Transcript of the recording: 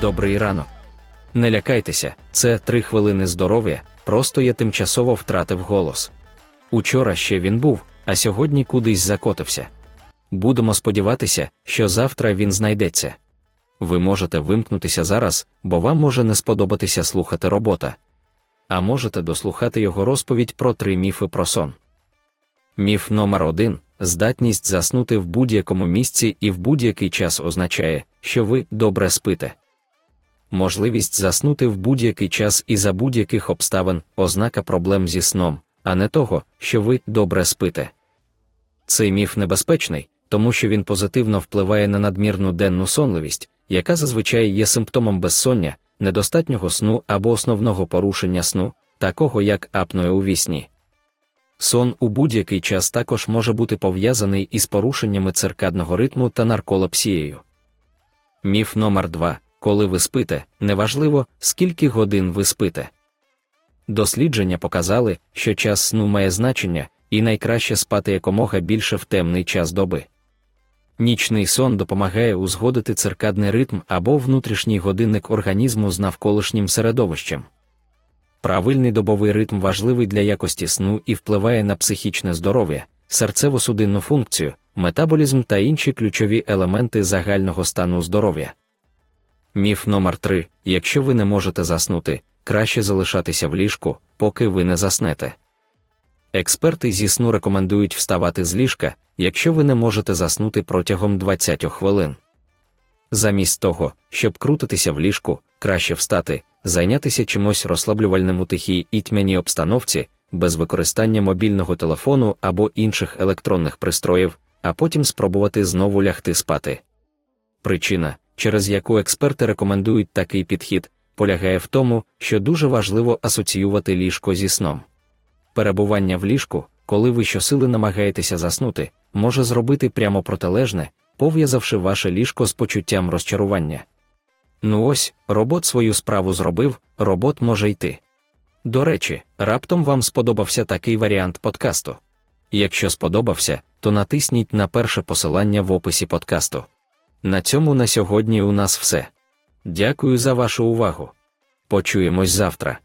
Добрий ранок. Не лякайтеся, це три хвилини здоров'я, просто я тимчасово втратив голос. Учора ще він був, а сьогодні кудись закотився. Будемо сподіватися, що завтра він знайдеться. Ви можете вимкнутися зараз, бо вам може не сподобатися слухати робота. А можете дослухати його розповідь про три міфи про сон. Міф номер один здатність заснути в будь-якому місці і в будь-який час означає, що ви добре спите. Можливість заснути в будь-який час і за будь-яких обставин ознака проблем зі сном, а не того, що ви добре спите. Цей міф небезпечний, тому що він позитивно впливає на надмірну денну сонливість, яка зазвичай є симптомом безсоння, недостатнього сну або основного порушення сну, такого як апноє у вісні. Сон у будь-який час також може бути пов'язаний із порушеннями циркадного ритму та нарколепсією. Міф номер 2 коли ви спите, неважливо, скільки годин ви спите. Дослідження показали, що час сну має значення, і найкраще спати якомога більше в темний час доби. Нічний сон допомагає узгодити циркадний ритм або внутрішній годинник організму з навколишнім середовищем. Правильний добовий ритм важливий для якості сну і впливає на психічне здоров'я, серцево-судинну функцію, метаболізм та інші ключові елементи загального стану здоров'я. Міф номер 3 якщо ви не можете заснути, краще залишатися в ліжку, поки ви не заснете. Експерти зі сну рекомендують вставати з ліжка, якщо ви не можете заснути протягом 20 хвилин. Замість того, щоб крутитися в ліжку, краще встати, зайнятися чимось розслаблювальним у тихій і тьмяній обстановці, без використання мобільного телефону або інших електронних пристроїв, а потім спробувати знову лягти спати. Причина, через яку експерти рекомендують такий підхід, полягає в тому, що дуже важливо асоціювати ліжко зі сном. Перебування в ліжку, коли ви щосили намагаєтеся заснути, може зробити прямо протилежне, пов'язавши ваше ліжко з почуттям розчарування. Ну ось, робот свою справу зробив, робот може йти. До речі, раптом вам сподобався такий варіант подкасту. Якщо сподобався, то натисніть на перше посилання в описі подкасту. На цьому на сьогодні у нас все. Дякую за вашу увагу. Почуємось завтра.